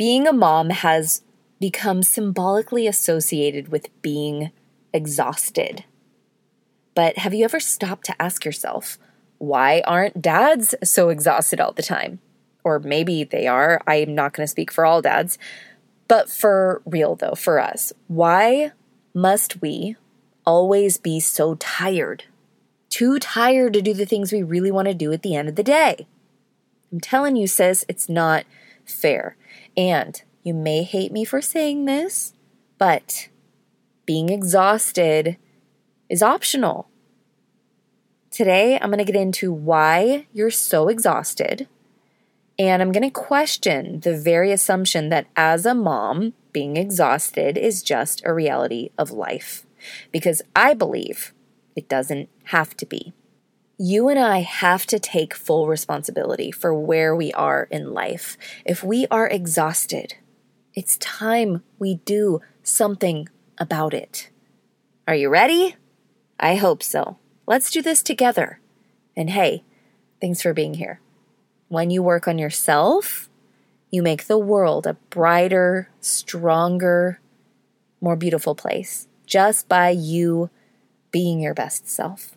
Being a mom has become symbolically associated with being exhausted. But have you ever stopped to ask yourself, why aren't dads so exhausted all the time? Or maybe they are. I'm not going to speak for all dads. But for real, though, for us, why must we always be so tired? Too tired to do the things we really want to do at the end of the day. I'm telling you, sis, it's not fair. And you may hate me for saying this, but being exhausted is optional. Today, I'm going to get into why you're so exhausted, and I'm going to question the very assumption that as a mom, being exhausted is just a reality of life. Because I believe it doesn't have to be. You and I have to take full responsibility for where we are in life. If we are exhausted, it's time we do something about it. Are you ready? I hope so. Let's do this together. And hey, thanks for being here. When you work on yourself, you make the world a brighter, stronger, more beautiful place just by you being your best self.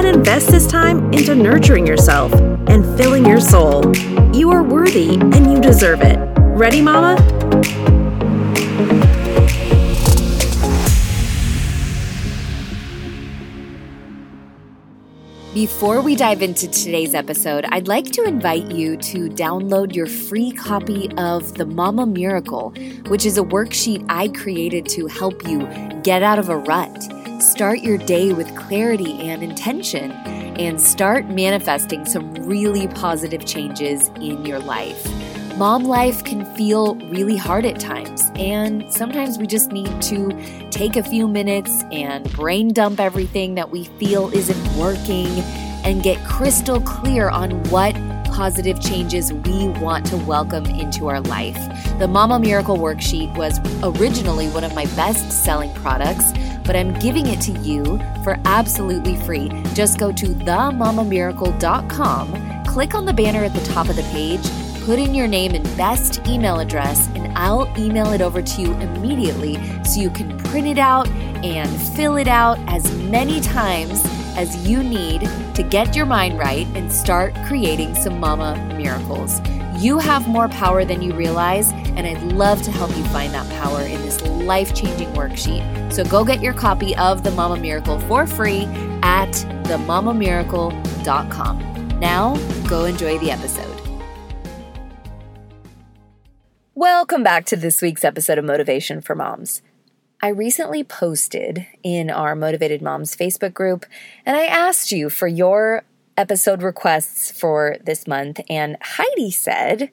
and invest this time into nurturing yourself and filling your soul. You are worthy and you deserve it. Ready, Mama? Before we dive into today's episode, I'd like to invite you to download your free copy of The Mama Miracle, which is a worksheet I created to help you get out of a rut Start your day with clarity and intention and start manifesting some really positive changes in your life. Mom life can feel really hard at times, and sometimes we just need to take a few minutes and brain dump everything that we feel isn't working and get crystal clear on what positive changes we want to welcome into our life. The Mama Miracle Worksheet was originally one of my best selling products but I'm giving it to you for absolutely free. Just go to themamamiracle.com, click on the banner at the top of the page, put in your name and best email address, and I'll email it over to you immediately so you can print it out and fill it out as many times as you need to get your mind right and start creating some mama miracles. You have more power than you realize, and I'd love to help you find that power in this life changing worksheet. So go get your copy of The Mama Miracle for free at themamamiracle.com. Now, go enjoy the episode. Welcome back to this week's episode of Motivation for Moms. I recently posted in our Motivated Moms Facebook group, and I asked you for your episode requests for this month, and Heidi said,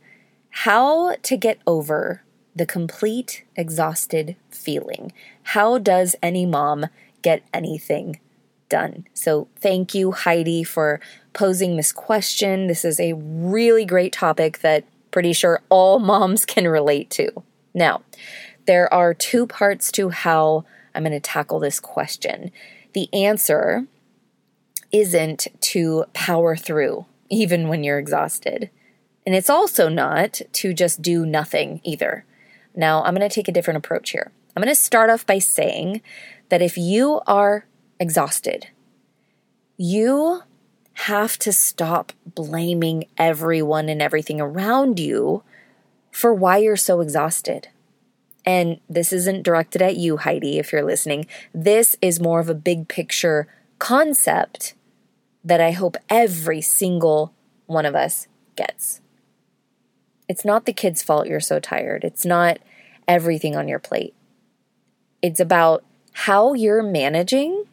How to get over the complete exhausted feeling. How does any mom get anything done? So, thank you, Heidi, for posing this question. This is a really great topic that pretty sure all moms can relate to. Now, there are two parts to how I'm going to tackle this question. The answer isn't to power through, even when you're exhausted. And it's also not to just do nothing either. Now, I'm going to take a different approach here. I'm going to start off by saying that if you are exhausted, you have to stop blaming everyone and everything around you for why you're so exhausted. And this isn't directed at you, Heidi, if you're listening. This is more of a big picture concept that I hope every single one of us gets. It's not the kid's fault you're so tired. It's not everything on your plate. It's about how you're managing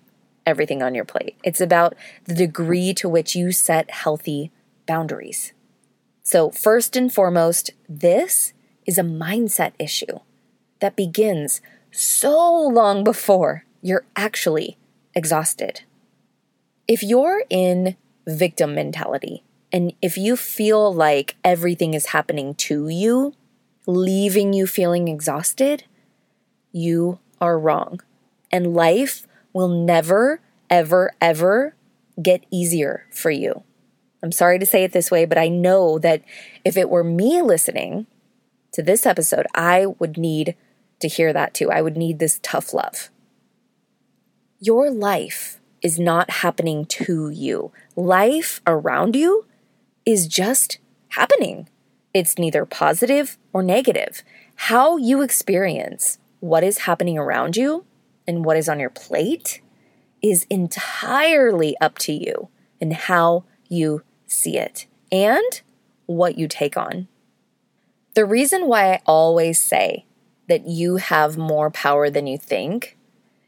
everything on your plate. It's about the degree to which you set healthy boundaries. So, first and foremost, this is a mindset issue. that begins so long before you're actually exhausted. If you're in victim mentality and if you feel like everything is happening to you, leaving you feeling exhausted, you are wrong. And life will never, ever, ever get easier for you. I'm sorry to say it this way, but I know that if it were me listening to this episode, I would need to hear that too. I would need this tough love. Your life is not happening to you, life around you is just happening. It's neither positive or negative. How you experience what is happening around you and what is on your plate is entirely up to you and how you see it and what you take on. The reason why I always say that you have more power than you think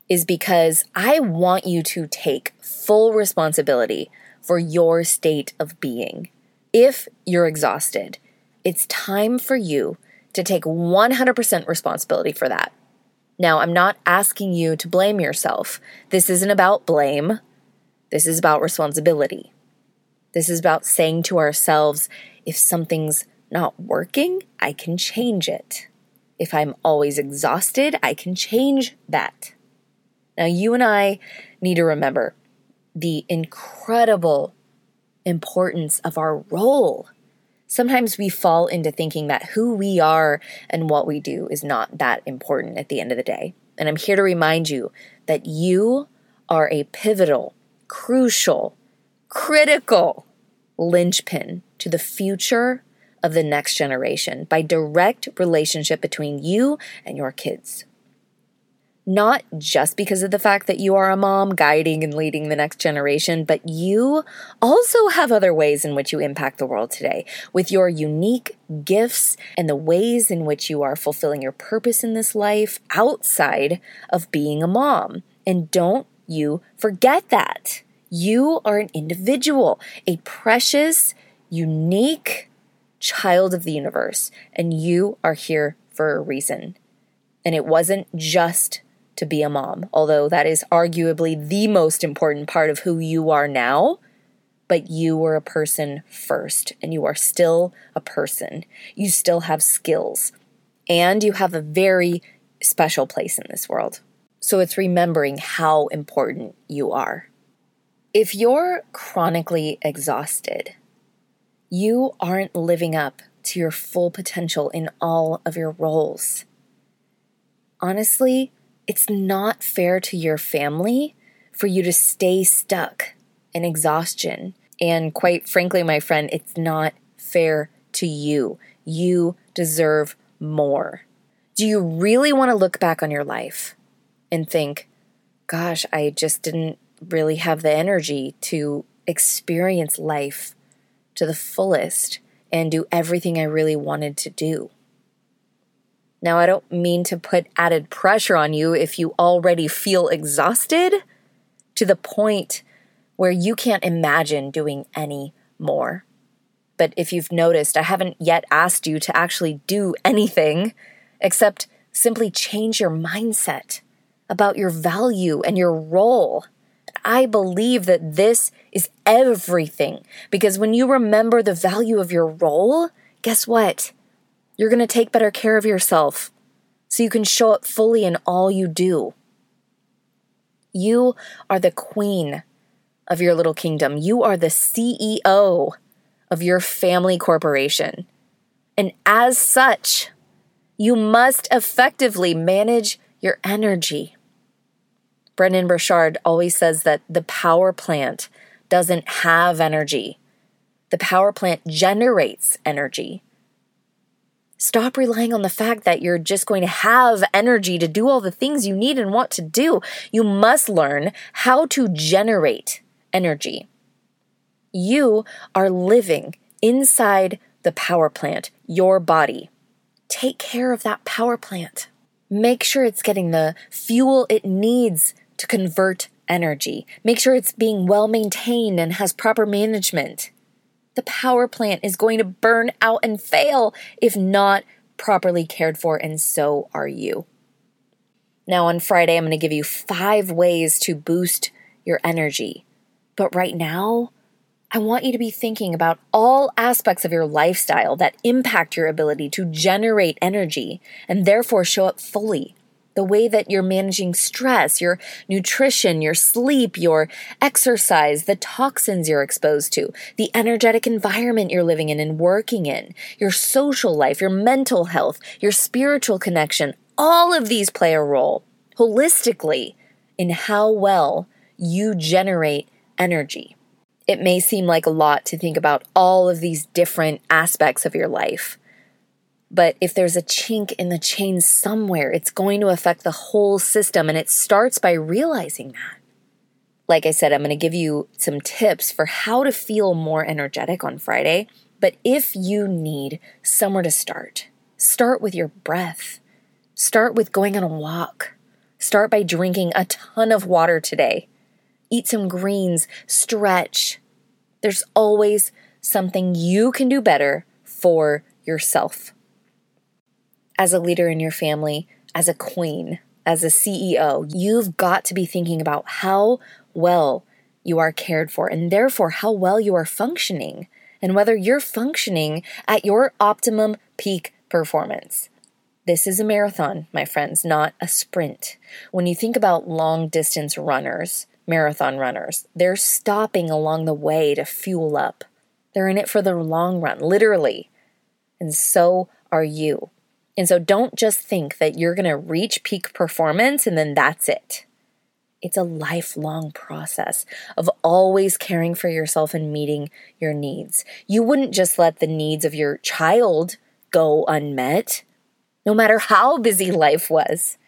is because I want you to take full responsibility for your state of being. If you're exhausted, it's time for you to take 100% responsibility for that. Now, I'm not asking you to blame yourself. This isn't about blame. This is about responsibility. This is about saying to ourselves if something's not working, I can change it. If I'm always exhausted, I can change that. Now, you and I need to remember the incredible importance of our role. Sometimes we fall into thinking that who we are and what we do is not that important at the end of the day. And I'm here to remind you that you are a pivotal, crucial, critical linchpin to the future of the next generation by direct relationship between you and your kids. Not just because of the fact that you are a mom guiding and leading the next generation, but you also have other ways in which you impact the world today with your unique gifts and the ways in which you are fulfilling your purpose in this life outside of being a mom. And don't you forget that. You are an individual, a precious, unique child of the universe, and you are here for a reason. And it wasn't just to be a mom, although that is arguably the most important part of who you are now. But you were a person first, and you are still a person. You still have skills, and you have a very special place in this world. So it's remembering how important you are. If you're chronically exhausted, you aren't living up to your full potential in all of your roles. Honestly, it's not fair to your family for you to stay stuck in exhaustion. And quite frankly, my friend, it's not fair to you. You deserve more. Do you really want to look back on your life and think, gosh, I just didn't really have the energy to experience life to the fullest and do everything I really wanted to do. Now, I don't mean to put added pressure on you if you already feel exhausted to the point where you can't imagine doing any more. But if you've noticed, I haven't yet asked you to actually do anything except simply change your mindset about your value and your role I believe that this is everything because when you remember the value of your role, guess what? You're going to take better care of yourself so you can show up fully in all you do. You are the queen of your little kingdom. You are the CEO of your family corporation. And as such, you must effectively manage your energy. Brendon Burchard always says that the power plant doesn't have energy, the power plant generates energy. Stop relying on the fact that you're just going to have energy to do all the things you need and want to do. You must learn how to generate energy. You are living inside the power plant, your body. Take care of that power plant. Make sure it's getting the fuel it needs to convert energy. Make sure it's being well maintained and has proper management. The power plant is going to burn out and fail if not properly cared for, and so are you. Now, on Friday, I'm going to give you five ways to boost your energy. But right now, I want you to be thinking about all aspects of your lifestyle that impact your ability to generate energy and therefore show up fully. The way that you're managing stress, your nutrition, your sleep, your exercise, the toxins you're exposed to, the energetic environment you're living in and working in, your social life, your mental health, your spiritual connection, all of these play a role holistically in how well you generate energy. It may seem like a lot to think about all of these different aspects of your life. But if there's a chink in the chain somewhere, it's going to affect the whole system. And it starts by realizing that. Like I said, I'm going to give you some tips for how to feel more energetic on Friday. But if you need somewhere to start, start with your breath. Start with going on a walk. Start by drinking a ton of water today. Eat some greens, stretch. There's always something you can do better for yourself. As a leader in your family, as a queen, as a CEO, you've got to be thinking about how well you are cared for and therefore how well you are functioning and whether you're functioning at your optimum peak performance. This is a marathon, my friends, not a sprint. When you think about long distance runners, marathon runners, they're stopping along the way to fuel up. They're in it for the long run, literally. And so are you. And so don't just think that you're going to reach peak performance and then that's it. It's a lifelong process of always caring for yourself and meeting your needs. You wouldn't just let the needs of your child go unmet no matter how busy life was.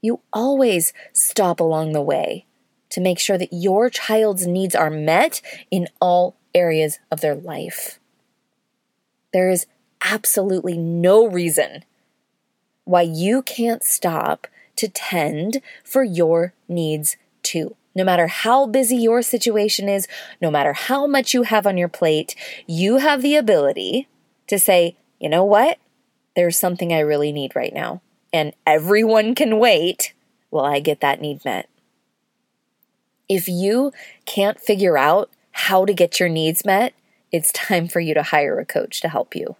You always stop along the way to make sure that your child's needs are met in all areas of their life. There is absolutely no reason why you can't stop to tend for your needs too. No matter how busy your situation is, no matter how much you have on your plate, you have the ability to say, you know what? there's something I really need right now, and everyone can wait while I get that need met. If you can't figure out how to get your needs met, it's time for you to hire a coach to help you.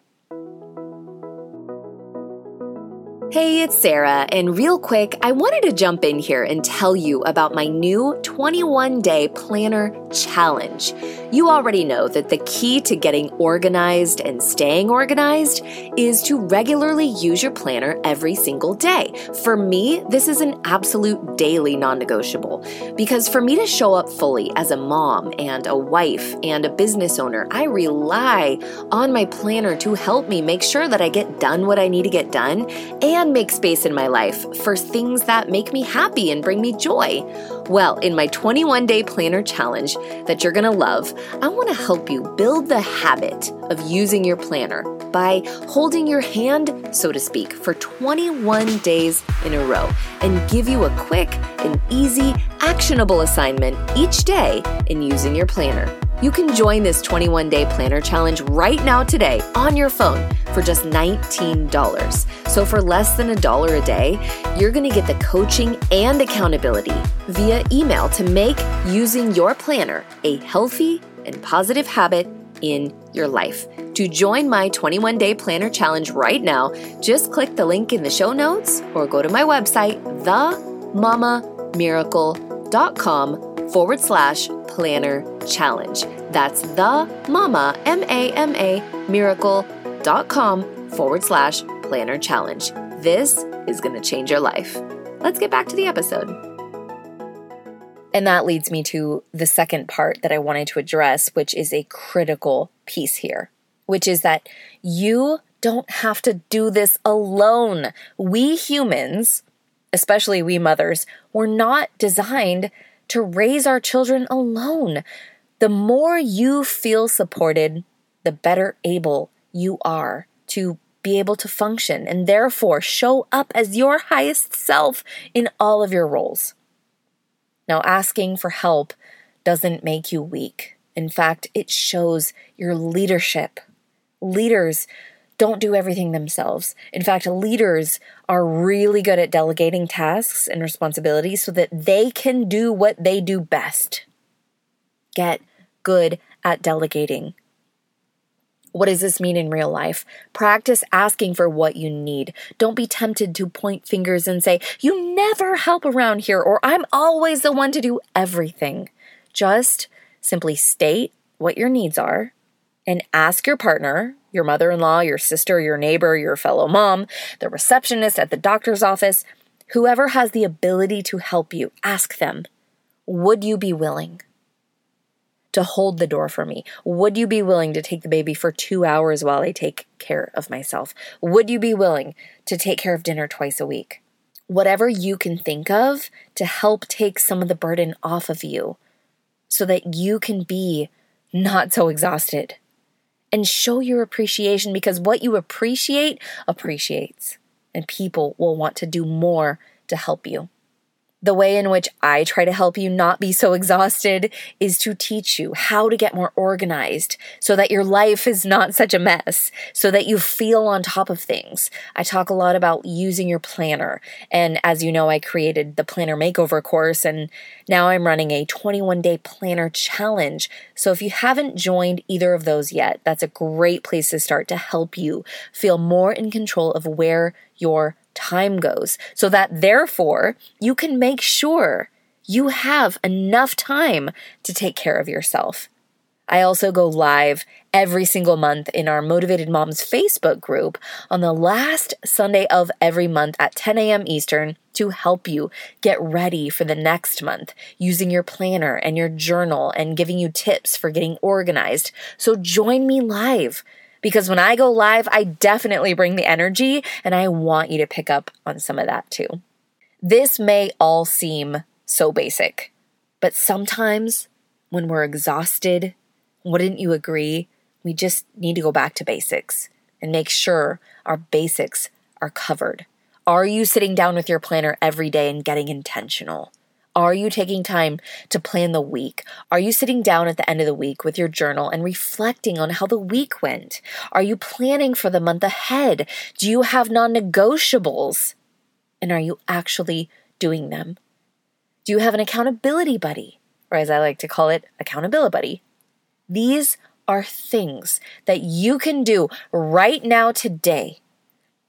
Hey, it's Sarah, and real quick, I wanted to jump in here and tell you about my new 21 day planner challenge. You already know that the key to getting organized and staying organized is to regularly use your planner every single day. For me, this is an absolute daily non negotiable because for me to show up fully as a mom and a wife and a business owner, I rely on my planner to help me make sure that I get done what I need to get done and make space in my life for things that make me happy and bring me joy. Well, in my 21 day planner challenge that you're gonna love, I wanna help you build the habit of using your planner by holding your hand, so to speak, for 21 days in a row and give you a quick and easy, actionable assignment each day in using your planner. You can join this 21 day planner challenge right now today on your phone for just $19. So, for less than a dollar a day, you're going to get the coaching and accountability via email to make using your planner a healthy and positive habit in your life. To join my 21 day planner challenge right now, just click the link in the show notes or go to my website, themamamiracle.com forward slash planner challenge. That's the mama, M A M A, miracle.com forward slash planner challenge. This is going to change your life. Let's get back to the episode. And that leads me to the second part that I wanted to address, which is a critical piece here, which is that you don't have to do this alone. We humans, especially we mothers, were not designed to raise our children alone. The more you feel supported, the better able you are to be able to function and therefore show up as your highest self in all of your roles. Now, asking for help doesn't make you weak. In fact, it shows your leadership. Leaders don't do everything themselves. In fact, leaders are really good at delegating tasks and responsibilities so that they can do what they do best. Get good at delegating. What does this mean in real life? Practice asking for what you need. Don't be tempted to point fingers and say, You never help around here, or I'm always the one to do everything. Just simply state what your needs are and ask your partner, your mother in law, your sister, your neighbor, your fellow mom, the receptionist at the doctor's office, whoever has the ability to help you, ask them, would you be willing to hold the door for me? Would you be willing to take the baby for two hours while I take care of myself? Would you be willing to take care of dinner twice a week? Whatever you can think of to help take some of the burden off of you so that you can be not so exhausted and show your appreciation because what you appreciate appreciates, and people will want to do more to help you. The way in which I try to help you not be so exhausted is to teach you how to get more organized so that your life is not such a mess, so that you feel on top of things. I talk a lot about using your planner. And as you know, I created the planner makeover course and now I'm running a 21 day planner challenge. So if you haven't joined either of those yet, that's a great place to start to help you feel more in control of where your time goes, so that therefore you can make sure you have enough time to take care of yourself. I also go live every single month in our Motivated Moms Facebook group on the last Sunday of every month at 10 a.m. Eastern to help you get ready for the next month using your planner and your journal and giving you tips for getting organized. So join me live because when I go live, I definitely bring the energy and I want you to pick up on some of that too. This may all seem so basic, but sometimes when we're exhausted, wouldn't you agree? We just need to go back to basics and make sure our basics are covered. Are you sitting down with your planner every day and getting intentional? Are you taking time to plan the week? Are you sitting down at the end of the week with your journal and reflecting on how the week went? Are you planning for the month ahead? Do you have non negotiables? And are you actually doing them? Do you have an accountability buddy? Or as I like to call it, accountability buddy. These are things that you can do right now today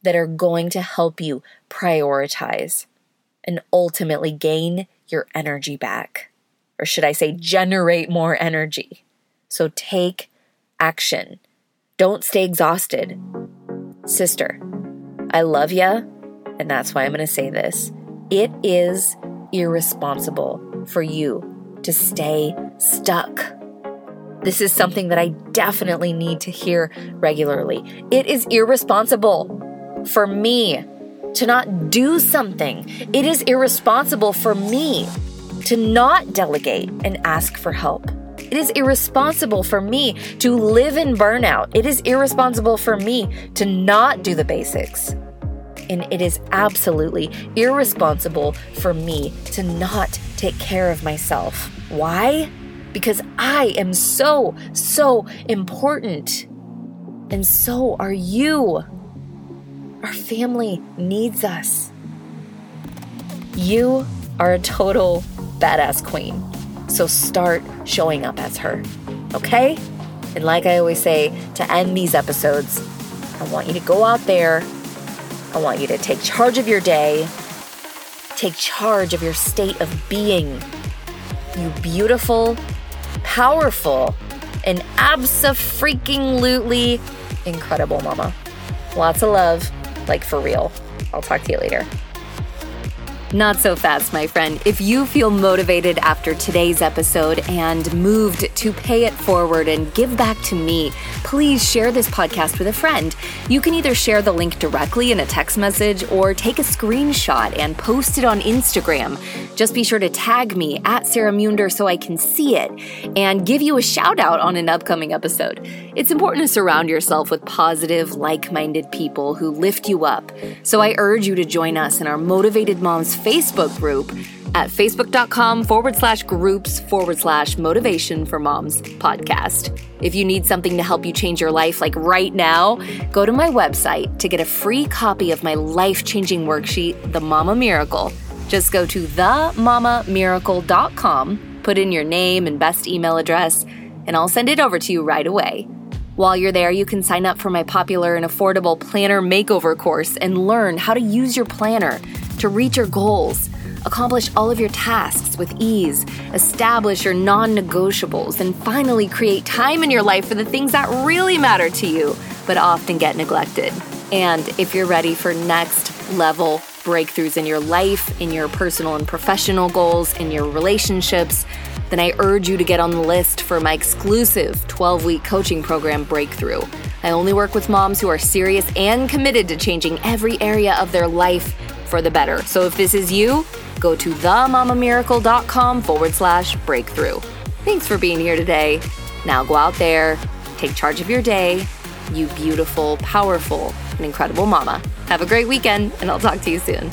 that are going to help you prioritize and ultimately gain your energy back. Or should I say, generate more energy? So take action. Don't stay exhausted. Sister, I love you, and that's why I'm going to say this. It is irresponsible for you to stay stuck. This is something that I definitely need to hear regularly. It is irresponsible for me to not do something. It is irresponsible for me to not delegate and ask for help. It is irresponsible for me to live in burnout. It is irresponsible for me to not do the basics. And it is absolutely irresponsible for me to not take care of myself. Why? Because I am so, so important. And so are you. Our family needs us. You are a total badass queen. So start showing up as her. Okay? And like I always say, to end these episodes, I want you to go out there. I want you to take charge of your day. Take charge of your state of being. You beautiful, powerful, and abso-freaking-lutely incredible mama. Lots of love like for real. I'll talk to you later. Not so fast, my friend. If you feel motivated after today's episode and moved to pay it forward and give back to me, please share this podcast with a friend. You can either share the link directly in a text message or take a screenshot and post it on Instagram. Just be sure to tag me at Sarah Munder so I can see it and give you a shout out on an upcoming episode. It's important to surround yourself with positive, like minded people who lift you up. So I urge you to join us in our Motivated Moms Facebook group at facebook.com forward slash groups forward slash motivation for moms podcast. If you need something to help you change your life, like right now, go to my website to get a free copy of my life changing worksheet, The Mama Miracle. Just go to themamamiracle.com, put in your name and best email address, and I'll send it over to you right away. While you're there, you can sign up for my popular and affordable planner makeover course and learn how to use your planner to reach your goals, accomplish all of your tasks with ease, establish your non negotiables, and finally create time in your life for the things that really matter to you but often get neglected. And if you're ready for next level breakthroughs in your life, in your personal and professional goals, in your relationships, then I urge you to get on the list for my exclusive 12 week coaching program, Breakthrough. I only work with moms who are serious and committed to changing every area of their life for the better. So if this is you, go to themamamiracle.com forward slash breakthrough. Thanks for being here today. Now go out there, take charge of your day. You beautiful, powerful, and incredible mama. Have a great weekend, and I'll talk to you soon.